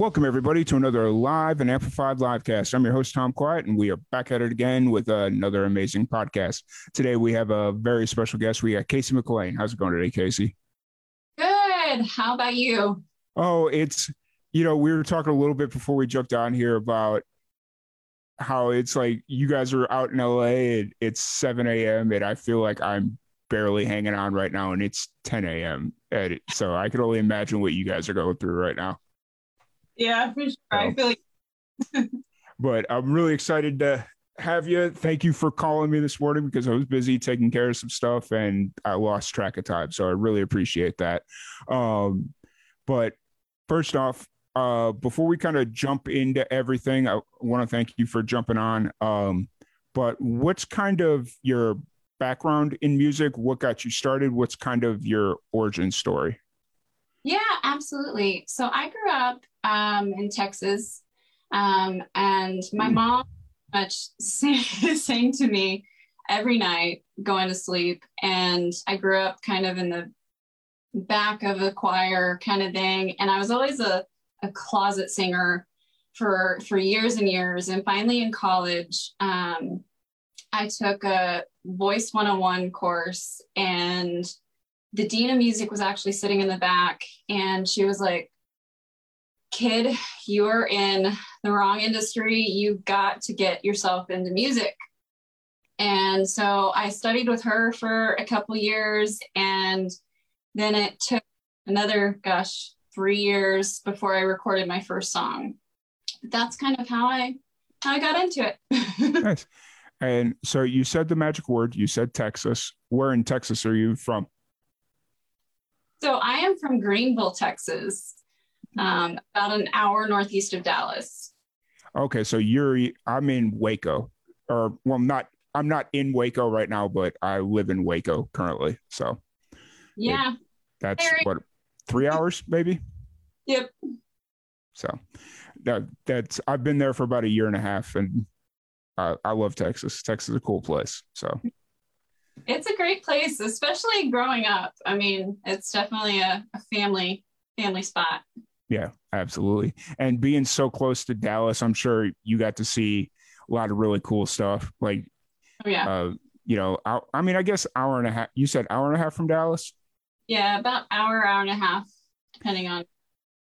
Welcome, everybody, to another live and amplified livecast. I'm your host, Tom Quiet, and we are back at it again with another amazing podcast. Today, we have a very special guest. We got Kacey McClain. How's it going today, Kacey? Good. How about you? Oh, it's, you know, we were talking a little bit before we jumped on here about how it's like you guys are out in LA and it's 7 a.m. and I feel like I'm barely hanging on right now and it's 10 a.m. So I can only imagine what you guys are going through right now. Yeah, for sure. I feel like. but I'm really excited to have you. Thank you for calling me this morning because I was busy taking care of some stuff and I lost track of time. So I really appreciate that. Um, but first off, uh, before we kind of jump into everything, I want to thank you for jumping on. Um, but what's kind of your background in music? What got you started? What's kind of your origin story? Yeah, absolutely. So I grew up um, in Texas, um, and my mm. mom much sang to me every night going to sleep. And I grew up kind of in the back of a choir kind of thing, and I was always a, a closet singer for for years and years. And finally, in college, um, I took a voice 101 course and the dean of music was actually sitting in the back and she was like kid you're in the wrong industry. You've got to get yourself into music. And so i studied with her for a couple years and then it took another gosh three years before i recorded my first song. But that's kind of how i how i got into it. Nice. And so you said the magic word you said texas. Where in texas are you from so I am from Greenville, Texas, um, about an hour northeast of Dallas. Okay, so you're I'm in Waco, or well, I'm not I'm not in Waco right now, but I live in Waco currently. So yeah, it, that's Very- what three hours maybe. Yep. So that that's I've been there for about a year and a half, and I love Texas. Texas is a cool place. So it's a great place, especially growing up. I mean, it's definitely a, a family family spot. Yeah, absolutely. And being so close to Dallas, I'm sure you got to see a lot of really cool stuff. Like, oh, yeah, uh, you know, I, I, mean, I guess hour and a half. You said hour and a half from Dallas. Yeah, about hour, hour and a half, depending on.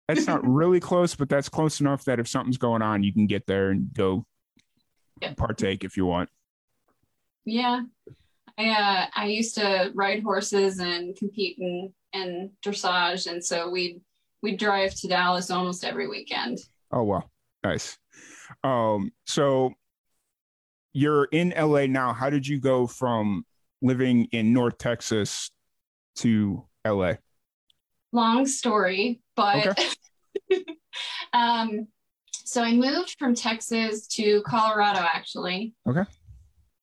That's not really close, but that's close enough that if something's going on, you can get there and go partake if you want. Yeah, I, uh, I used to ride horses and compete in, in dressage. And so we'd, we'd drive to Dallas almost every weekend. Oh, wow. Nice. Um, so you're in LA now. How did you go from living in North Texas to LA? Long story, but okay. um, so I moved from Texas to Colorado actually. Okay.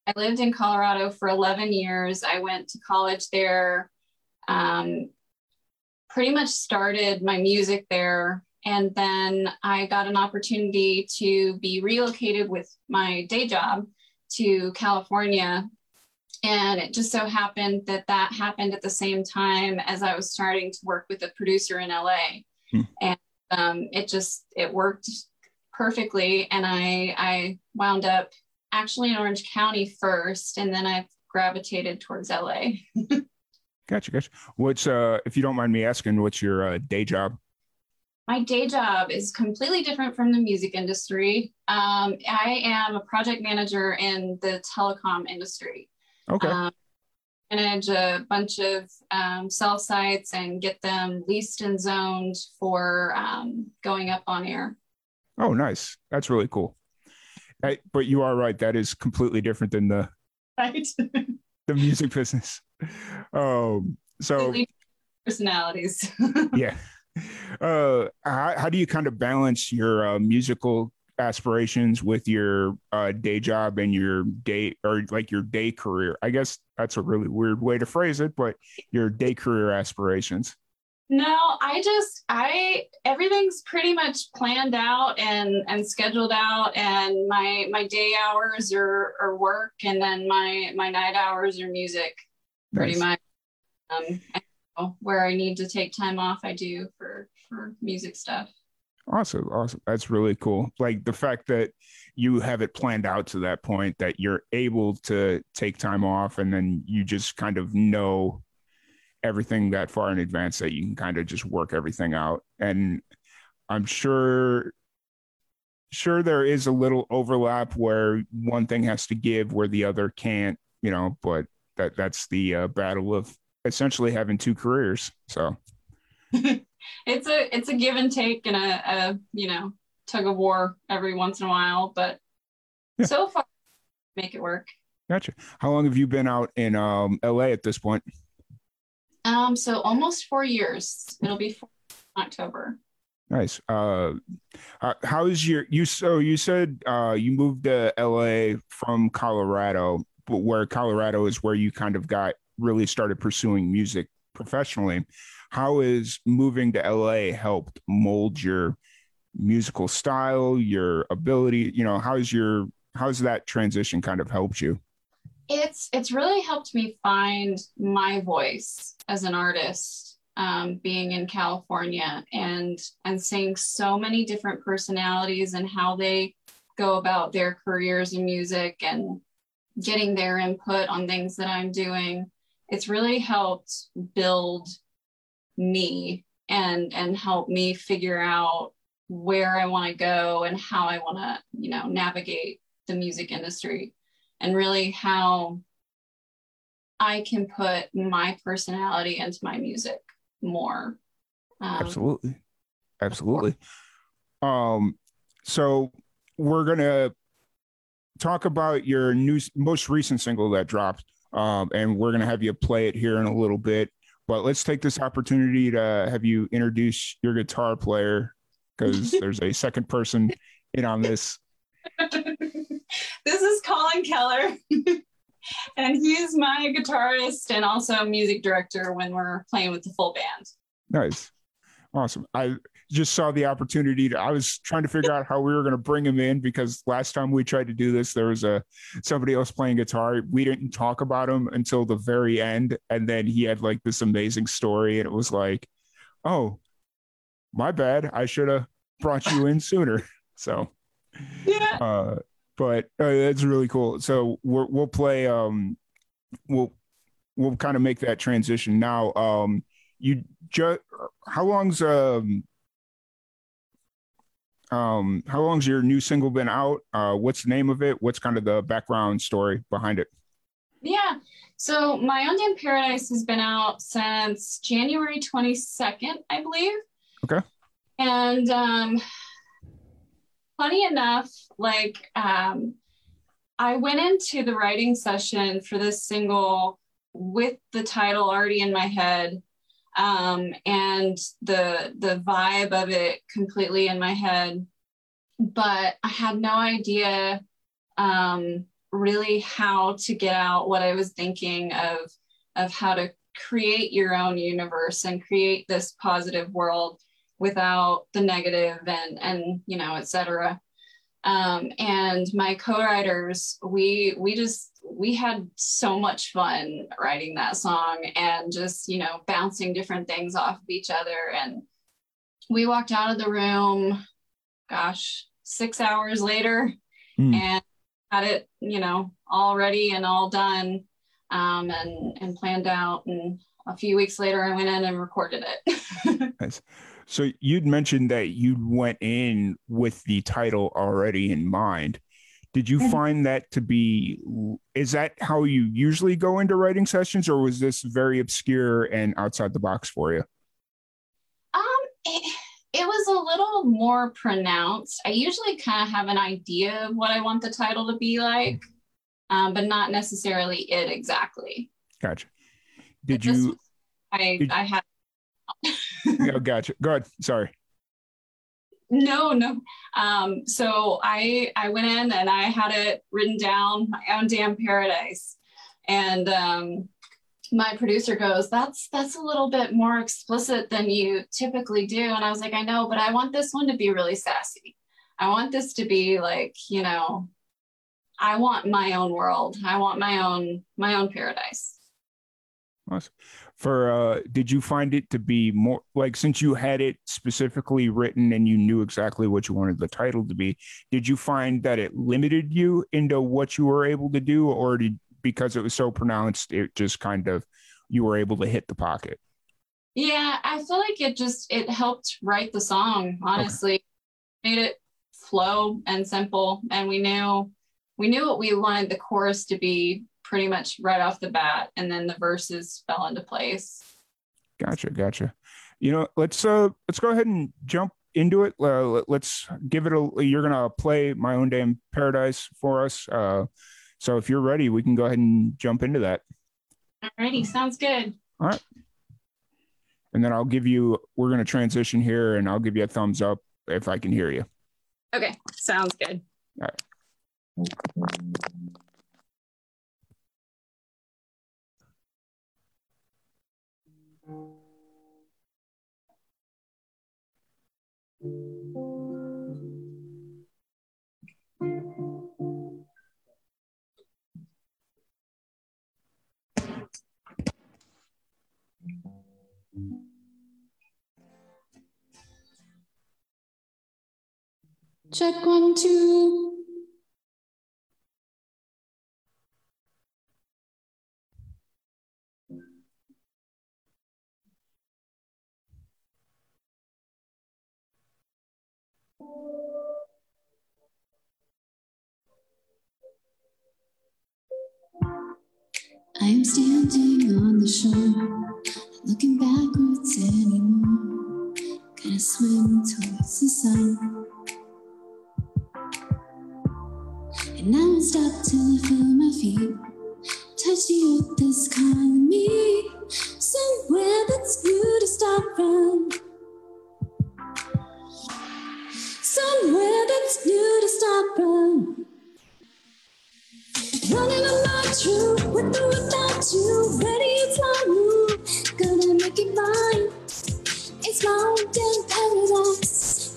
I lived in Colorado for 11 years. I went to college there, um, pretty much started my music there. And then I got an opportunity to be relocated with my day job to California. And it just so happened that that happened at the same time as I was starting to work with a producer in LA. Hmm. And um, it just, it worked perfectly. And I, I wound up actually in Orange County first, and then I've gravitated towards LA. gotcha, gotcha. What's uh, if you don't mind me asking, what's your uh, day job? My day job is completely different from the music industry. Um, I am a project manager in the telecom industry. Okay. Um, manage a bunch of um, cell sites and get them leased and zoned for um, going up on air. Oh, nice. That's really cool. I, but you are right. That is completely different than the right the music business. Um, so personalities. yeah, uh, how, how do you kind of balance your uh, musical aspirations with your uh, day job and your day or like your day career? I guess that's a really weird way to phrase it, but your day career aspirations. No, I just I everything's pretty much planned out and and scheduled out and my my day hours are, are work and then my my night hours are music pretty nice. much. Um where I need to take time off I do for for music stuff. Awesome, awesome. That's really cool. Like the fact that you have it planned out to that point that you're able to take time off and then you just kind of know everything that far in advance that you can kind of just work everything out. And I'm sure sure there is a little overlap where one thing has to give where the other can't, you know, but that that's the uh, battle of essentially having two careers. So it's a it's a give and take and a, a you know tug of war every once in a while, but yeah. so far make it work. Gotcha. How long have you been out in um, LA at this point? Um, so almost four years. It'll be October. Nice. Uh, how is your you? So you said uh, you moved to LA from Colorado, but where Colorado is where you kind of got really started pursuing music professionally. How is moving to LA helped mold your musical style, your ability? You know, how's your how's that transition kind of helped you? It's it's really helped me find my voice as an artist um, being in california and and seeing so many different personalities and how they go about their careers in music and getting their input on things that i'm doing. It's really helped build me and and help me figure out where i want to go and how i want to you know navigate the music industry and really how I can put my personality into my music more. Um, Absolutely. Absolutely. Um, so we're gonna talk about your new most recent single that dropped. Um, and we're gonna have you play it here in a little bit. But let's take this opportunity to have you introduce your guitar player because there's a second person in on this. this is Colin Keller. and he's my guitarist and also music director when we're playing with the full band. Nice. Awesome. I just saw the opportunity to I was trying to figure out how we were going to bring him in because last time we tried to do this there was a somebody else playing guitar. We didn't talk about him until the very end and then he had like this amazing story and it was like, "Oh, my bad. I should have brought you in sooner." So, yeah. Uh, but uh, that's really cool. So we will play. Um, we'll we'll kind of make that transition now. Um, you just how long's um um how long's your new single been out? Uh, what's the name of it? What's kind of the background story behind it? Yeah. So my own damn paradise has been out since January 22nd, I believe. Okay. And um funny enough, like um, I went into the writing session for this single with the title already in my head um, and the the vibe of it completely in my head, but I had no idea um, really how to get out what I was thinking of of how to create your own universe and create this positive world without the negative and and you know etc um, and my co-writers we we just we had so much fun writing that song and just you know bouncing different things off of each other. And we walked out of the room gosh six hours later mm. and had it you know all ready and all done um, and and planned out. And a few weeks later i went in and recorded it. Nice so you'd mentioned that you went in with the title already in mind. Did you mm-hmm. find that to be is that how you usually go into writing sessions or was this very obscure and outside the box for you? Um it, it was a little more pronounced. I usually kind of have an idea of what I want the title to be like, um, but not necessarily it exactly. Gotcha. Did you I did, I had yeah, gotcha. Go ahead. Sorry. No, no. Um, so I I went in and I had it written down, my own damn paradise. And um, my producer goes, That's that's a little bit more explicit than you typically do. And I was like, I know, but I want this one to be really sassy. I want this to be like, you know, I want my own world. I want my own my own paradise. Awesome. For uh did you find it to be more like since you had it specifically written and you knew exactly what you wanted the title to be, did you find that it limited you into what you were able to do or did because it was so pronounced it just kind of you were able to hit the pocket? Yeah, I feel like it just it helped write the song, honestly. Okay. Made it flow and simple and we knew we knew what we wanted the chorus to be pretty much right off the bat and then the verses fell into place. Gotcha gotcha. You know let's uh let's go ahead and jump into it. Uh, let's give it a you're gonna play my own damn paradise for us. Uh so if you're ready we can go ahead and jump into that. Alrighty sounds good. All right. And then i'll give you we're gonna transition here and i'll give you a thumbs up if i can hear you. Okay sounds good. All right Check one, two. I am standing on the shore, not looking backwards anymore. Gonna swim towards the sun. And I won't stop till I feel my feet touch the earth that's calling me. Somewhere that's new to stop from. Somewhere that's new to stop from. Running on my truth, with or without you. Ready, it's my move. Gonna make it mine. It's my own damn paradise.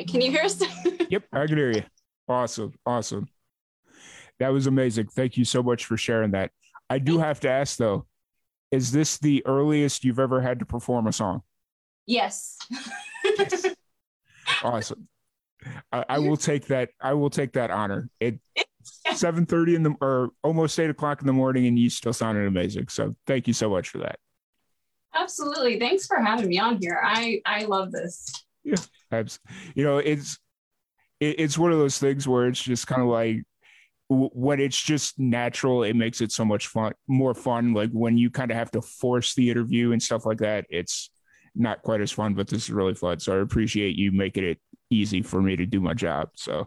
Right, can you hear us? yep, I can hear you. Awesome, awesome. That was amazing. Thank you so much for sharing that. I do have to ask though, is this the earliest you've ever had to perform a song? Yes. yes. Awesome. I, I, will take that. I will take that honor. It seven thirty in the or almost eight o'clock in the morning, and you still sounded amazing. So thank you so much for that. Absolutely. Thanks for having me on here. I I love this. Yeah, you know it's it, it's one of those things where it's just kind of like when it's just natural, it makes it so much fun, more fun. Like when you kind of have to force the interview and stuff like that, it's not quite as fun. But this is really fun, so I appreciate you making it easy for me to do my job. So,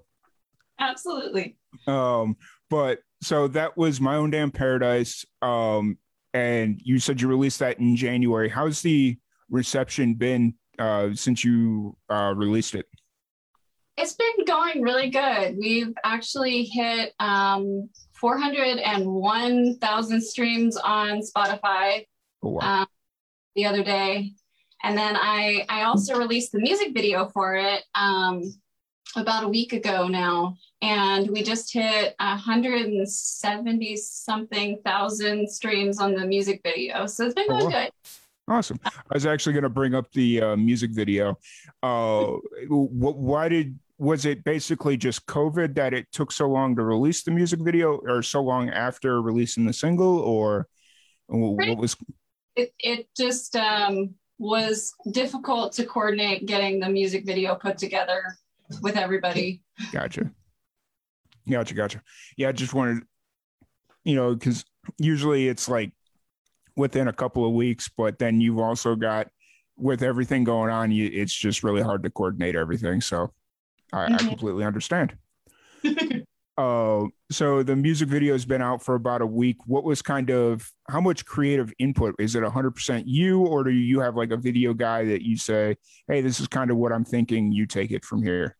absolutely. Um, but so that was my own damn paradise. Um, and you said you released that in January. How's the reception been uh, since you uh, released it? It's been going really good. We've actually hit um, 401,000 streams on Spotify oh, wow. um, the other day. And then I, I also released the music video for it um, about a week ago now. And we just hit 170 something thousand streams on the music video. So it's been going oh, wow. good. Awesome. I was actually going to bring up the uh, music video. Uh, why did was it basically just COVID that it took so long to release the music video, or so long after releasing the single, or what was? It it just um, was difficult to coordinate getting the music video put together with everybody. Gotcha. Gotcha. Gotcha. Yeah, I just wanted, you know, because usually it's like within a couple of weeks, but then you've also got with everything going on, you, it's just really hard to coordinate everything. So I, mm-hmm. I completely understand. uh, so the music video has been out for about a week. What was kind of how much creative input? Is it 100% you, or do you have like a video guy that you say, hey, this is kind of what I'm thinking, you take it from here?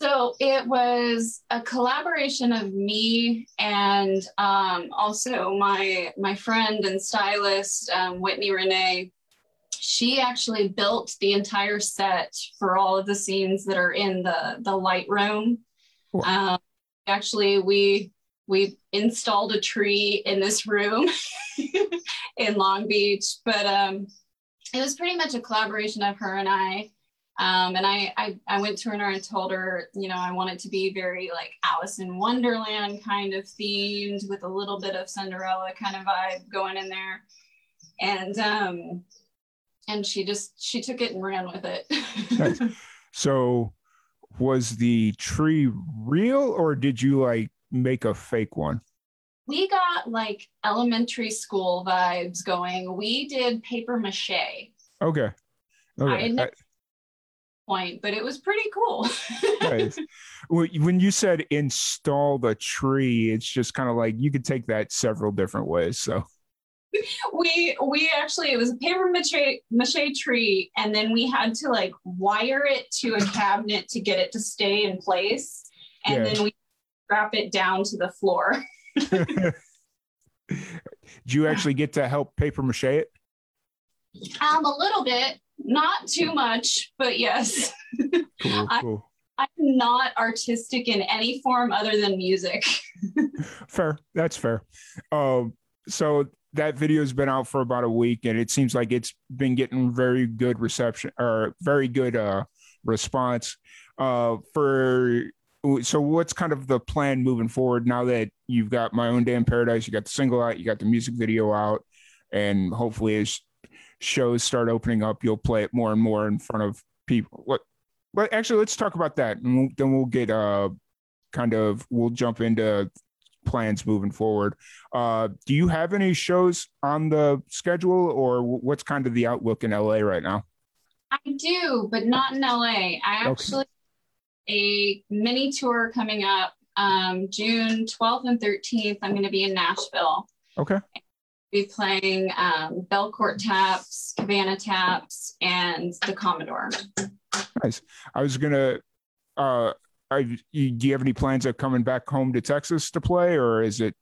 So it was a collaboration of me and um, also my my friend and stylist um, Whitney Renee. She actually built the entire set for all of the scenes that are in the the light room. Um, actually, we we installed a tree in this room in Long Beach, but um, it was pretty much a collaboration of her and I. Um, and I, I, I went to her and I told her, you know, I want it to be very like Alice in Wonderland kind of themed with a little bit of Cinderella kind of vibe going in there. And um, and she just she took it and ran with it. nice. So was the tree real or did you like make a fake one? We got like elementary school vibes going. We did paper mache. Okay. Okay. I, point, but it was pretty cool. nice. When you said install the tree, it's just kind of like you could take that several different ways. So we we actually it was a paper mache, mache tree, and then we had to like wire it to a cabinet to get it to stay in place, and yeah. then we wrap it down to the floor. Do you actually get to help paper mache it? Um, a little bit. Not too much, but yes. Cool, I, I'm not artistic in any form other than music. fair. That's fair. Um, so that video has been out for about a week and it seems like it's been getting very good reception or very good uh, response uh, for so what's kind of the plan moving forward now that you've got my own damn paradise you got the single out you got the music video out and hopefully as shows start opening up, you'll play it more and more in front of people. What? But actually, let's talk about that, and we'll, then we'll get uh kind of we'll jump into plans moving forward. Uh, do you have any shows on the schedule, or what's kind of the outlook in LA right now? I do, but not in LA. I actually okay. a mini tour coming up um, June 12th and 13th. I'm going to be in Nashville. Okay be playing um, Belcourt Taps, Cabana Taps, and the Commodore. Nice. I was gonna. Uh, I, do you have any plans of coming back home to Texas to play, or is it?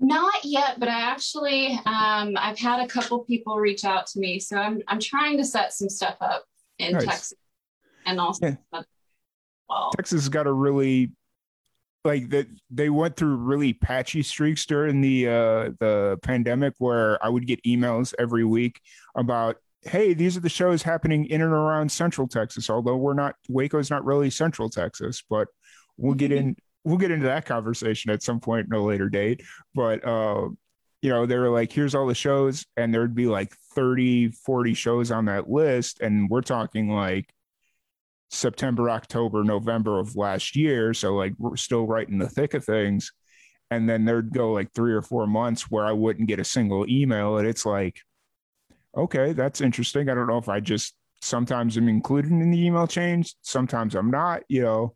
Not yet, but I actually um, I've had a couple people reach out to me, so I'm I'm trying to set some stuff up in nice. Texas. and also yeah. well. Texas has got a really like that they went through really patchy streaks during the uh the pandemic where I would get emails every week about hey these are the shows happening in and around central texas although we're not waco's not really central texas but we'll get in we'll get into that conversation at some point in a later date. But uh you know they were like here's all the shows and there'd be like 30 40 shows on that list and we're talking like September, October, November of last year. So like we're still right in the thick of things. And then there'd go like three or four months where I wouldn't get a single email. And it's like, okay, that's interesting. I don't know if I just sometimes I'm included in the email chain, sometimes I'm not, you know,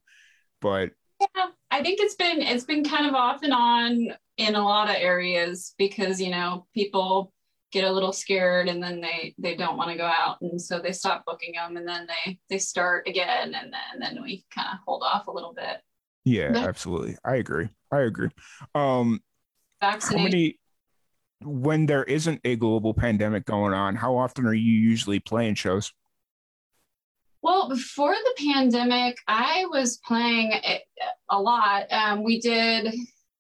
but yeah, I think it's been it's been kind of off and on in a lot of areas because you know people get a little scared and then they they don't want to go out and so they stop booking them and then they they start again and then and then we kind of hold off a little bit. Yeah absolutely. I agree. I agree. Um Vaccinate. how many when there isn't a global pandemic going on how often are you usually playing shows? Well before the pandemic i was playing a lot. Um, we did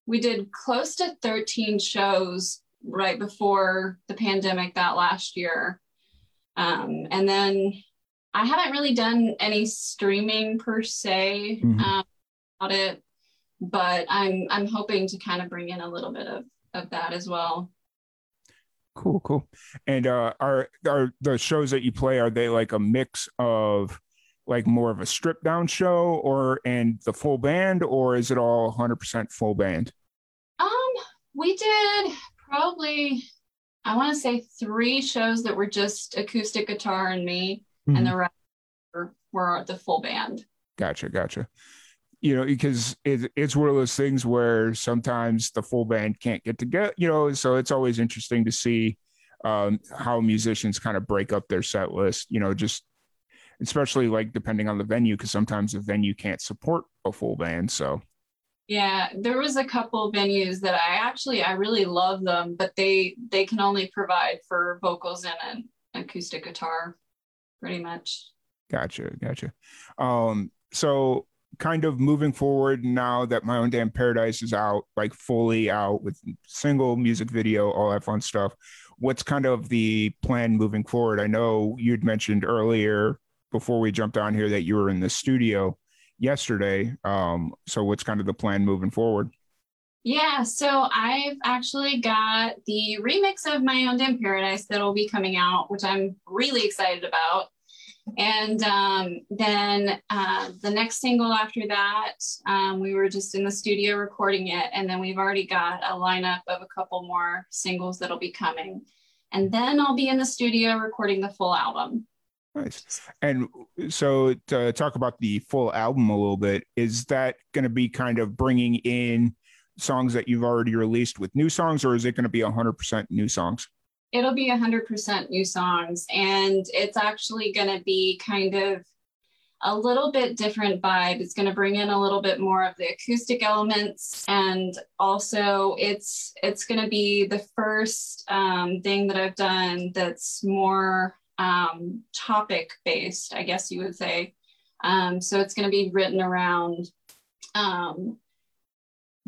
we did close to 13 shows right before the pandemic that last year. Um, and then I haven't really done any streaming per se mm-hmm. um, about it, but I'm I'm hoping to kind of bring in a little bit of of that as well. Cool, cool. And uh, are are the shows that you play are they like a mix of like more of a stripped down show or and the full band or is it all 100% full band? Um, we did probably I want to say three shows that were just acoustic guitar and me, mm-hmm. and the rest were, were the full band. Gotcha, gotcha. You know, because it, it's one of those things where sometimes the full band can't get together. You know, so it's always interesting to see um, how musicians kind of break up their set list. You know, just especially like depending on the venue, because sometimes the venue can't support a full band. So yeah, there was a couple venues that I actually I really love them, but they they can only provide for vocals and an acoustic guitar, pretty much. Gotcha, gotcha. Um, so kind of moving forward now that my own damn paradise is out, like fully out with single music video, all that fun stuff. What's kind of the plan moving forward? I know you'd mentioned earlier before we jumped on here that you were in the studio yesterday. Um, so what's kind of the plan moving forward? Yeah, so I've actually got the remix of My Own Damn Paradise that'll be coming out, which I'm really excited about. And um, then uh, the next single after that, um, we were just in the studio recording it. And then we've already got a lineup of a couple more singles that'll be coming. And then I'll be in the studio recording the full album. Nice. And so to talk about the full album a little bit, is that going to be kind of bringing in songs that you've already released with new songs, or is it going to be 100% new songs? It'll be 100% new songs. And it's actually going to be kind of a little bit different vibe. It's going to bring in a little bit more of the acoustic elements, and also it's it's going to be the first um, thing that I've done that's more um, topic based, I guess you would say. Um, so it's going to be written around um,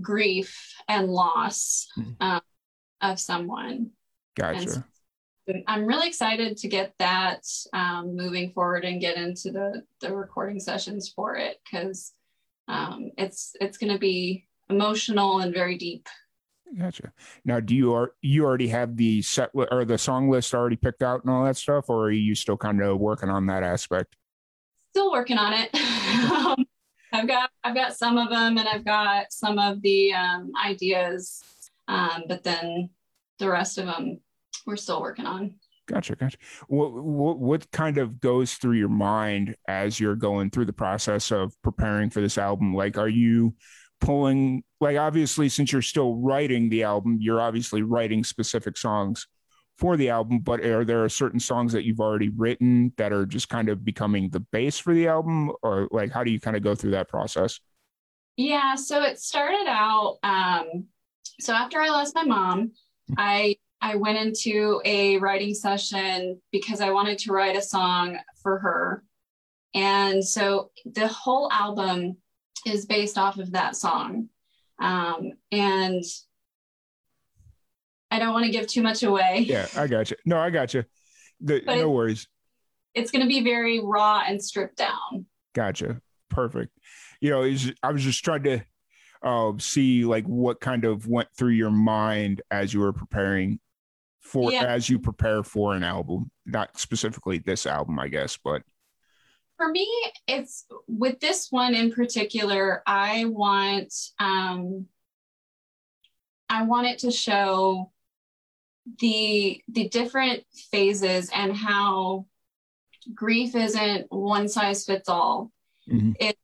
grief and loss mm-hmm. of someone. Gotcha. So I'm really excited to get that um, moving forward and get into the the recording sessions for it because um, it's it's going to be emotional and very deep. Gotcha. Now, do you are you already have the set or the song list already picked out and all that stuff, or are you still kind of working on that aspect? Still working on it. um, I've got I've got some of them, and I've got some of the um, ideas, um, but then the rest of them we're still working on. Gotcha, gotcha. What, what what kind of goes through your mind as you're going through the process of preparing for this album? Like, are you pulling like obviously since you're still writing the album you're obviously writing specific songs for the album but are there certain songs that you've already written that are just kind of becoming the base for the album? Or like how do you kind of go through that process? Yeah so it started out um so after i lost my mom i i went into a writing session because i wanted to write a song for her. And so the whole album is based off of that song. Um, and I don't want to give too much away. Yeah, I got you. No, I got you. The, no worries. It's going to be very raw and stripped down. Gotcha. Perfect. You know, I was just trying to uh, see like what kind of went through your mind as you were preparing for yeah. as you prepare for an album, not specifically this album, I guess, but for me, it's with this one in particular, I want um I want it to show the the different phases and how grief isn't one size fits all. Mm-hmm. It's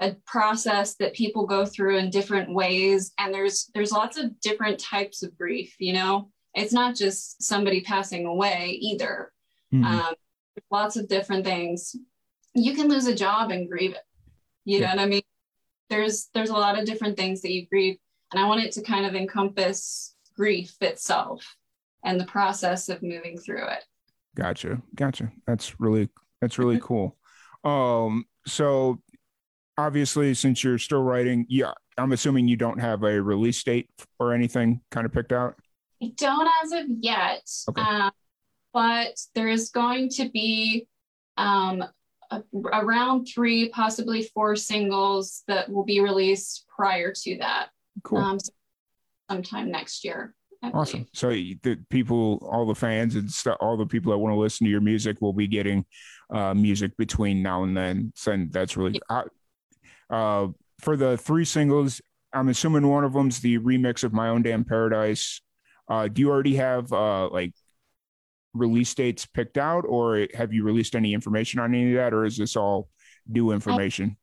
a process that people go through in different ways and there's there's lots of different types of grief, you know. It's not just somebody passing away either. Mm-hmm. Um, lots of different things. You can lose a job and grieve it. You yeah. know what I mean? There's there's a lot of different things that you grieve, and I want it to kind of encompass grief itself and the process of moving through it. Gotcha. Gotcha. That's really that's really cool. Um so obviously since you're still writing, yeah, I'm assuming you don't have a release date or anything kind of picked out? I don't as of yet. Okay. Um, but there is going to be um, around three, possibly four singles that will be released prior to that. Cool. Um, sometime next year. Awesome. So the people, all the fans and stuff, all the people that want to listen to your music will be getting uh, music between now and then. So that's really yeah. uh, for the three singles. I'm assuming one of them's the remix of "My Own Damn Paradise." Uh, do you already have uh, like release dates picked out, or have you released any information on any of that, or is this all new information?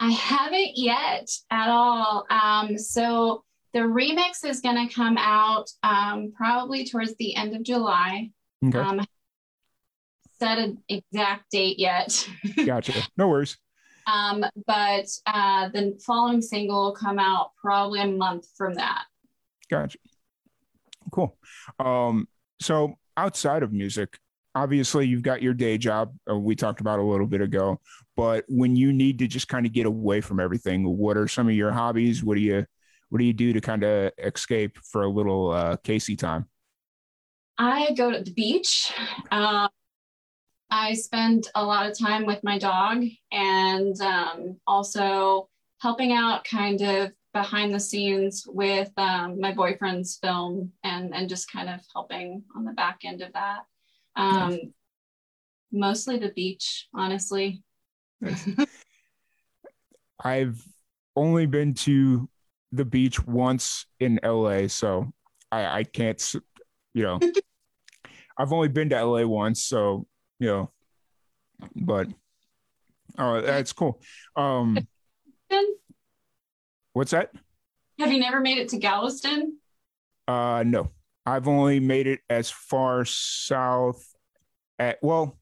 I, I haven't yet at all. Um, so the remix is going to come out um, probably towards the end of July. Okay. Um, set an exact date yet. gotcha. No worries. Um, but uh, the following single will come out probably a month from that. Gotcha. Cool. Um, so outside of music, obviously you've got your day job uh, we talked about a little bit ago but when you need to just kind of get away from everything what are some of your hobbies what do you what do you do to kind of escape for a little uh, Kacey time? I go to the beach. Uh, I spend a lot of time with my dog and um, also helping out kind of behind the scenes with um, my boyfriend's film and, and just kind of helping on the back end of that. Um, Mostly the beach, honestly. I've only been to the beach once in LA, so I, I can't, you know, I've only been to LA once, so you know, but oh, that's cool. Um, what's that? Have you never made it to Galveston? Uh, no, I've only made it as far south at well.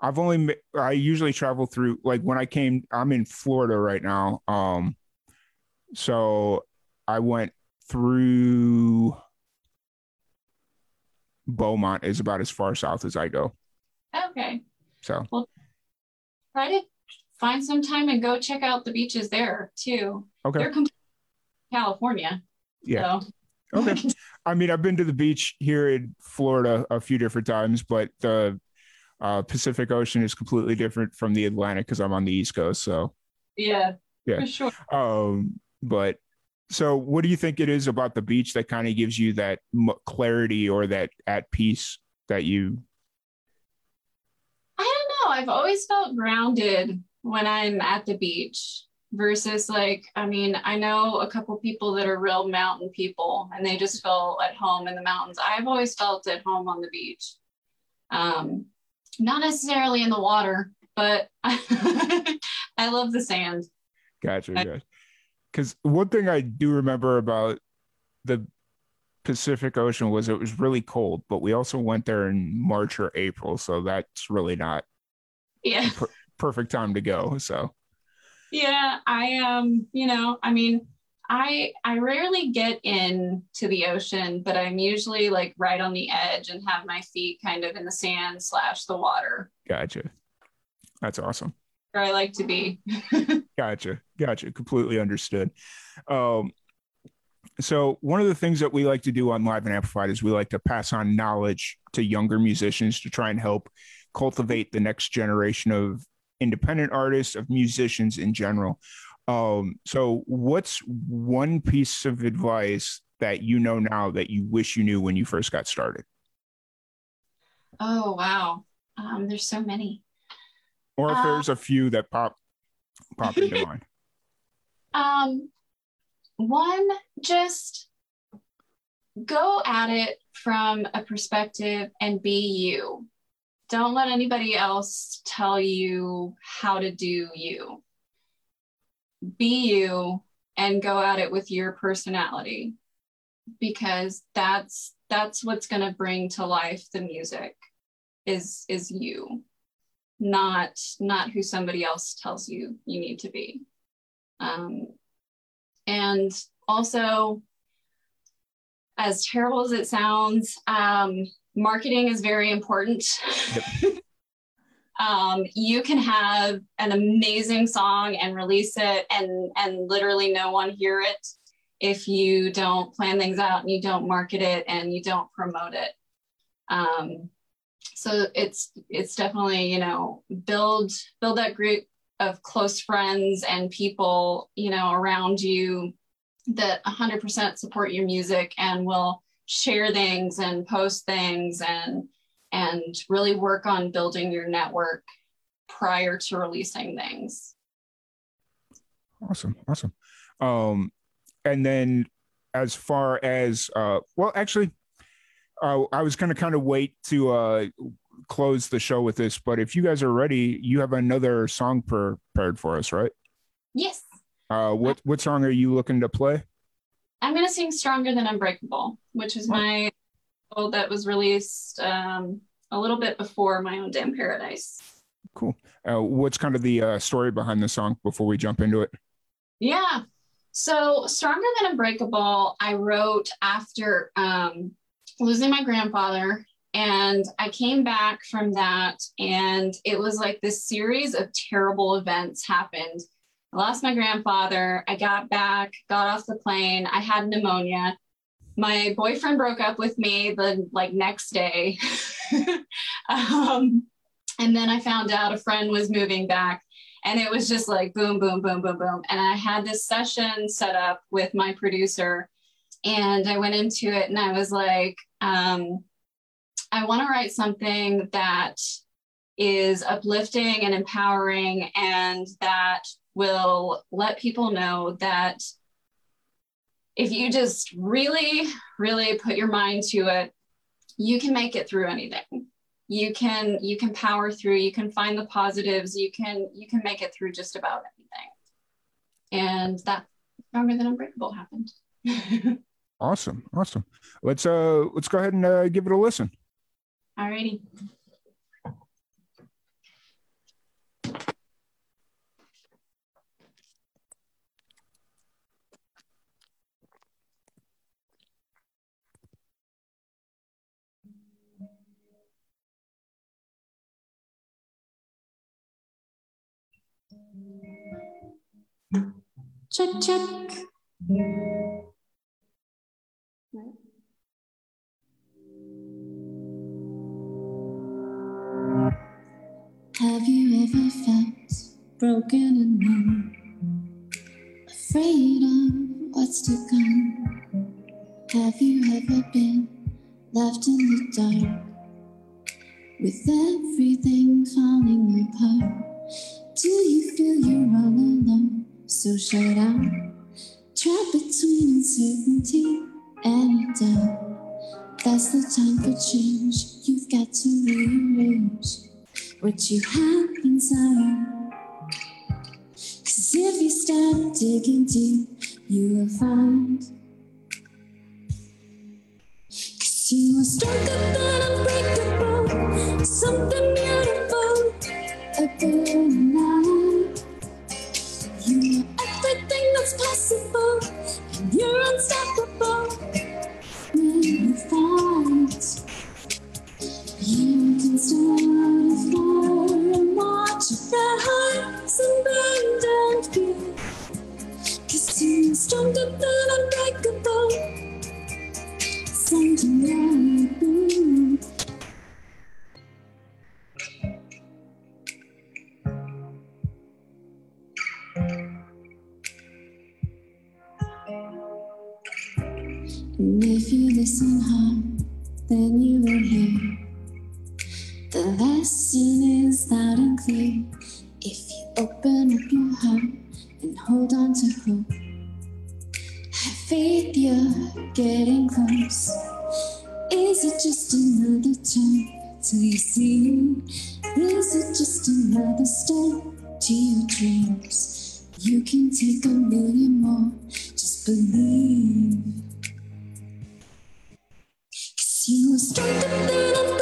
I've only I usually travel through like when I came I'm in Florida right now. Um so I went through Beaumont is about as far south as I go. Okay. So well, try to find some time and go check out the beaches there too. Okay. They're California. Yeah. So. okay. I mean, I've been to the beach here in Florida a few different times, but the uh, Pacific Ocean is completely different from the Atlantic because I'm on the East Coast. So yeah, yeah, for sure. Um, but so, what do you think it is about the beach that kind of gives you that clarity or that at peace that you? I don't know. I've always felt grounded when I'm at the beach versus like i mean i know a couple people that are real mountain people and they just feel at home in the mountains. I've always felt at home on the beach. Um not necessarily in the water but i love the sand. Gotcha, gotcha. Because one thing I do remember about the Pacific Ocean was it was really cold, but we also went there in March or April, so that's really not yeah perfect time to go. So yeah, I um, you know, I mean, I I rarely get in to the ocean, but I'm usually like right on the edge and have my feet kind of in the sand slash the water. Gotcha. That's awesome. where I like to be. gotcha. Gotcha. Completely understood. Um, so one of the things that we like to do on Live and Amplified is we like to pass on knowledge to younger musicians to try and help cultivate the next generation of independent artists, of musicians in general. Um, so what's one piece of advice that you know now that you wish you knew when you first got started? Oh wow. Um, there's so many. Or if uh, there's a few that pop pop into mind. Um one just go at it from a perspective and be you. Don't let anybody else tell you how to do you. Be you and go at it with your personality because that's that's what's going to bring to life the music is is you not not who somebody else tells you you need to be um, and also as terrible as it sounds um, marketing is very important yep. um, you can have an amazing song and release it and and literally no one hear it if you don't plan things out and you don't market it and you don't promote it. Um, so it's it's definitely you know build build that group of close friends and people you know around you that 100% support your music and will share things and post things and and really work on building your network prior to releasing things awesome awesome um and then as far as uh, well, actually, uh, I was going to kind of wait to uh, close the show with this, but if you guys are ready, you have another song prepared for us, right? Yes. Uh, what what song are you looking to play? I'm going to sing "Stronger Than Unbreakable," which is my that was released um, a little bit before "My Own Damn Paradise." Cool. Uh, what's kind of the uh, story behind the song before we jump into it? Yeah. So, Stronger Than Unbreakable, I wrote after um, losing my grandfather. And I came back from that, and it was like this series of terrible events happened. I lost my grandfather. I got back, got off the plane. I had pneumonia. My boyfriend broke up with me the like next day. um, and then I found out a friend was moving back and it was just like boom, boom, boom, boom, boom. And I had this session set up with my producer, and I went into it and I was like, um, I want to write something that is uplifting and empowering and that will let people know that if you just really, really put your mind to it, you can make it through anything. You can you can power through you can find the positives you can you can make it through just about anything. And that stronger than unbreakable happened. Awesome awesome. Let's uh let's go ahead and uh, give it a listen. Alrighty Check, check. Have you ever felt broken and numb? Afraid of what's to come? Have you ever been left in the dark? With everything falling apart? Do you feel you're all alone? So shut out, trapped between uncertainty and doubt. That's the time for change. You've got to rearrange what you have inside. Cause if you start digging deep, you will find. Cause you are stronger than unbreakable, something beautiful, a burning light invincible, and you're unstoppable. When you fight, you can stand for and watch the heights and burn down fear. Cause you're stronger than if you listen hard, then you will hear. The lesson is loud and clear. If you open up your heart and hold on to hope, have faith you're getting close. Is it just another turn till you see? Is it just another step to your dreams? You can take a million more, just believe. Cause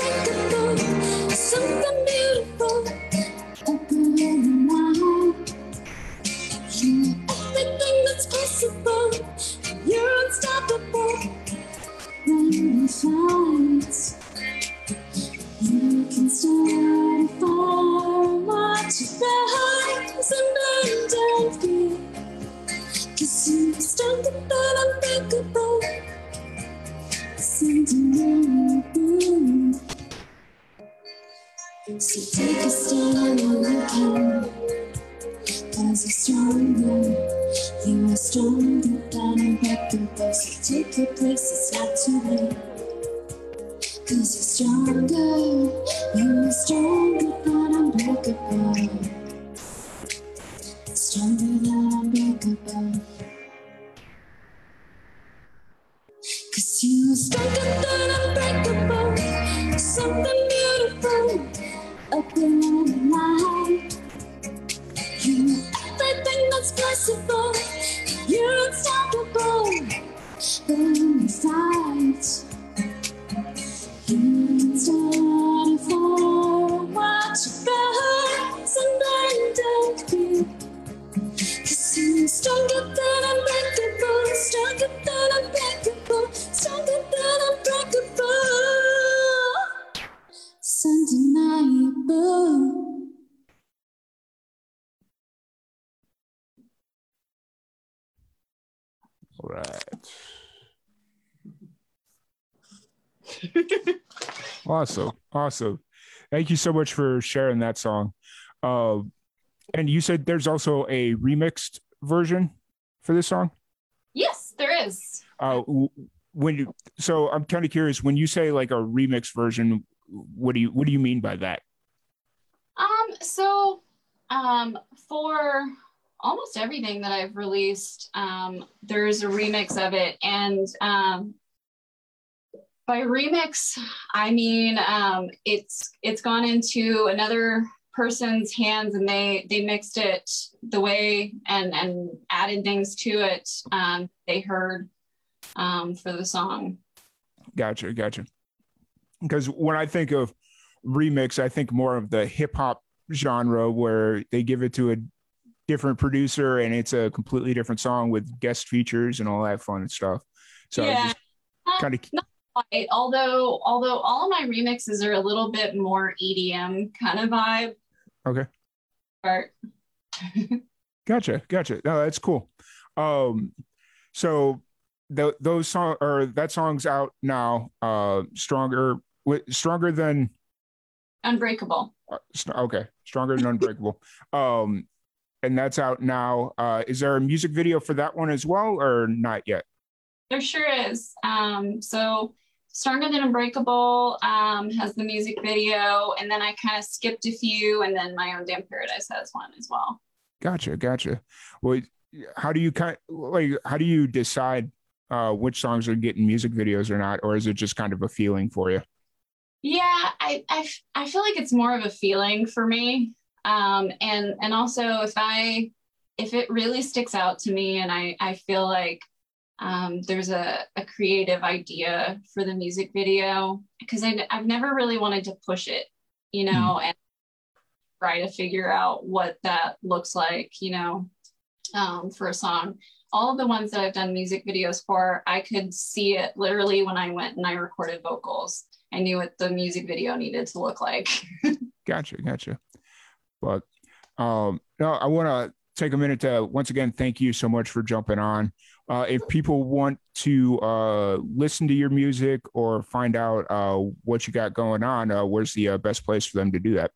Stronger than unbreakable. Cause awesome. Awesome. Thank you so much for sharing that song. Uh, and you said there's also a remixed version for this song? Yes, there is. Uh, when you, so I'm kind of curious when you say like a remix version, what do you what do you mean by that? Um, so um, for almost everything that I've released, um, there's a remix of it. And um, by remix, I mean um, it's it's gone into another person's hands and they they mixed it the way and and added things to it um, they heard um, for the song. Gotcha, gotcha. Because when I think of remix, I think more of the hip hop genre where they give it to a different producer and it's a completely different song with guest features and all that fun and stuff. So I Yeah. just kind of Although although all of my remixes are a little bit more EDM kind of vibe. okay. But Gotcha, gotcha. No, that's cool. Um, so th- those song or that song's out now. Uh, stronger, stronger than Unbreakable. uh, st- okay, stronger than unbreakable. Um, and that's out now. Uh, is there a music video for that one as well, or not yet? There sure is. Um, so Stronger Than Unbreakable um, has the music video, and then I kind of skipped a few, and then My Own Damn Paradise has one as well. Gotcha, gotcha. Well, how do you kind like how do you decide uh, which songs are getting music videos or not, or is it just kind of a feeling for you? Yeah, I, I, feel like it's more of a feeling for me. Um, and, and also if I, if it really sticks out to me and I, I feel like um, there's a, a creative idea for the music video, because I, I've never really wanted to push it, you know, and try to figure out what that looks like, you know, um, for a song. All of the ones that I've done music videos for, I could see it literally when I went and I recorded vocals. I knew what the music video needed to look like. Gotcha, gotcha. But um, no, I want to take a minute to once again thank you so much for jumping on. Uh, if people want to uh, listen to your music or find out uh, what you got going on, uh, where's the uh, best place for them to do that?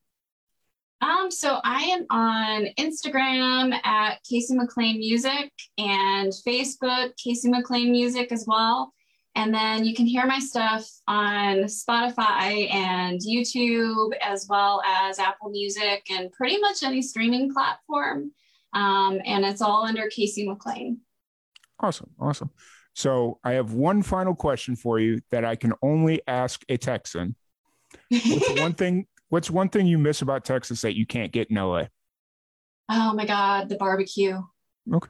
Um, so I am on Instagram at Kacey McClain Music and Facebook Kacey McClain Music as well. And then you can hear my stuff on Spotify and YouTube, as well as Apple Music and pretty much any streaming platform. Um, and it's all under Kacey McClain. Awesome. Awesome. So I have one final question for you that I can only ask a Texan. What's one thing what's one thing you miss about Texas that you can't get in LA? Oh my God, the barbecue. Okay.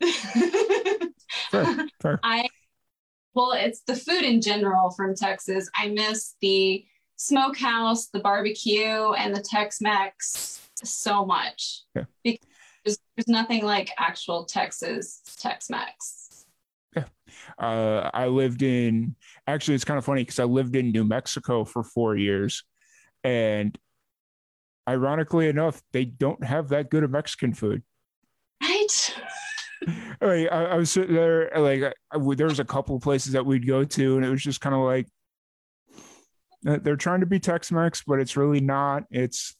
fair, fair. I well, it's the food in general from Texas. I miss the smokehouse, the barbecue, and the Tex-Mex so much. Yeah. Because there's, nothing like actual Texas Tex-Mex. Yeah. Uh, I lived in actually it's kind of funny because I lived in New Mexico for four years. And ironically enough, they don't have that good of Mexican food. Right. like, I, I, was sitting there, like I, I, there was a couple of places that we'd go to, and it was just kind of like uh, they're trying to be Tex-Mex, but it's really not. It's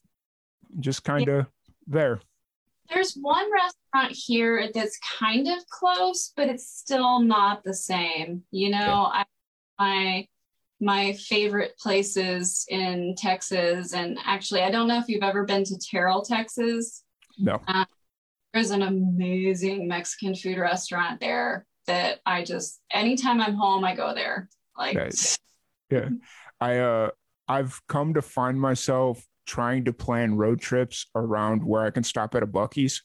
just kind of yeah. there. There's one restaurant here that's kind of close, but it's still not the same. You know, yeah. I my my favorite places in Texas, and actually, I don't know if you've ever been to Terrell, Texas. No. Um, there's an amazing Mexican food restaurant there that I just anytime I'm home, I go there. Like nice. yeah. I uh I've come to find myself trying to plan road trips around where I can stop at a Buc-ee's.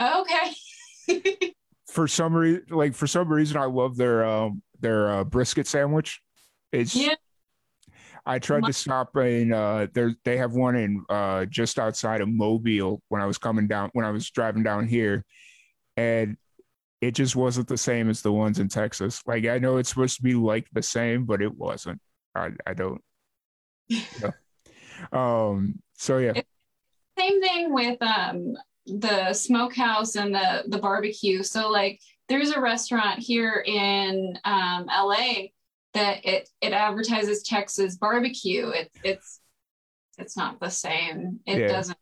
Okay. for some reason like for some reason I love their um their uh, brisket sandwich. It's yeah. I tried to stop in uh there they have one in uh just outside of Mobile when I was coming down when I was driving down here and it just wasn't the same as the ones in Texas. Like I know it's supposed to be like the same, but it wasn't. I I don't you know. Um so yeah. Same thing with um the smokehouse and the the barbecue. So like there's a restaurant here in um LA that it it advertises Texas barbecue. It, it's it's not the same. It yeah. doesn't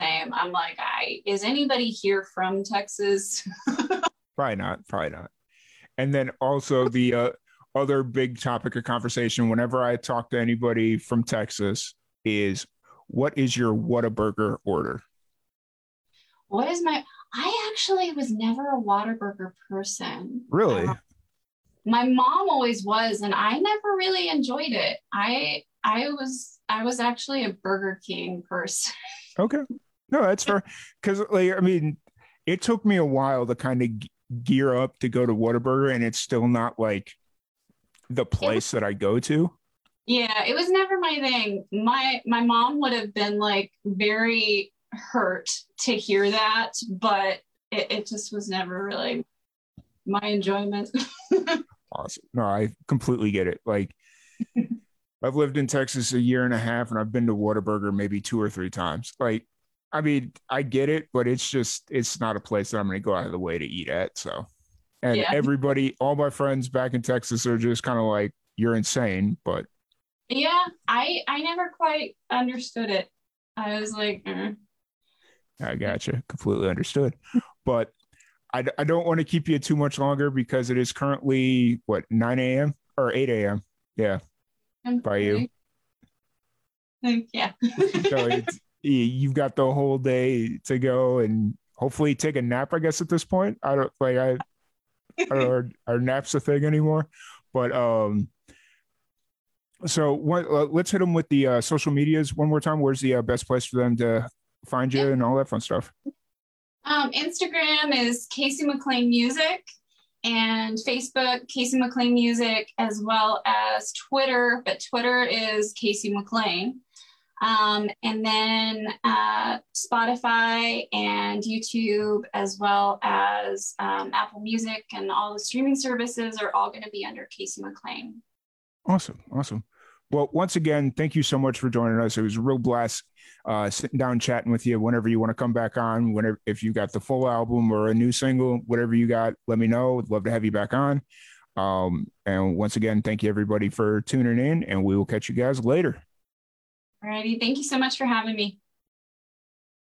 same. I'm like, I is anybody here from Texas? probably not. Probably not. And then also the uh, other big topic of conversation whenever I talk to anybody from Texas is what is your Whataburger order? What is my I actually was never a Whataburger person. Really? Um, my mom always was and i never really enjoyed it i i was i was actually a burger king person okay no that's fair because like i mean it took me a while to kind of gear up to go to Whataburger, and it's still not like the place was, that I go to. Yeah, it was never my thing. My my mom would have been like very hurt to hear that, but it, it just was never really my enjoyment. awesome. No, I completely get it. Like I've lived in Texas a year and a half and I've been to Whataburger maybe two or three times. Like, I mean, I get it, but it's just it's not a place that I'm gonna go out of the way to eat at. So and yeah. everybody, all my friends back in Texas are just kind of like, you're insane, but yeah, I I never quite understood it. I was like, mm. I gotcha, completely understood. But I, I don't want to keep you too much longer because it is currently what 9 a.m. or 8 a.m. Yeah, by you. Yeah. so it's, you've got the whole day to go and hopefully take a nap. I guess at this point, I don't like I. are, are naps a thing anymore? But um, so what, uh, let's hit them with the uh, social medias one more time. Where's the uh, best place for them to find you and all that fun stuff? Um, Instagram is Kacey McClain Music and Facebook, Kacey McClain Music, as well as Twitter, but Twitter is Kacey McClain. Um, and then uh, Spotify and YouTube, as well as um, Apple Music and all the streaming services, are all going to be under Kacey McClain. Awesome. Awesome. Well, once again, thank you so much for joining us. It was a real blast uh, sitting down chatting with you. Whenever you want to come back on, whenever if you got the full album or a new single, whatever you got, let me know. Would love to have you back on. Um, and once again, thank you everybody for tuning in, and we will catch you guys later. Alrighty, thank you so much for having me.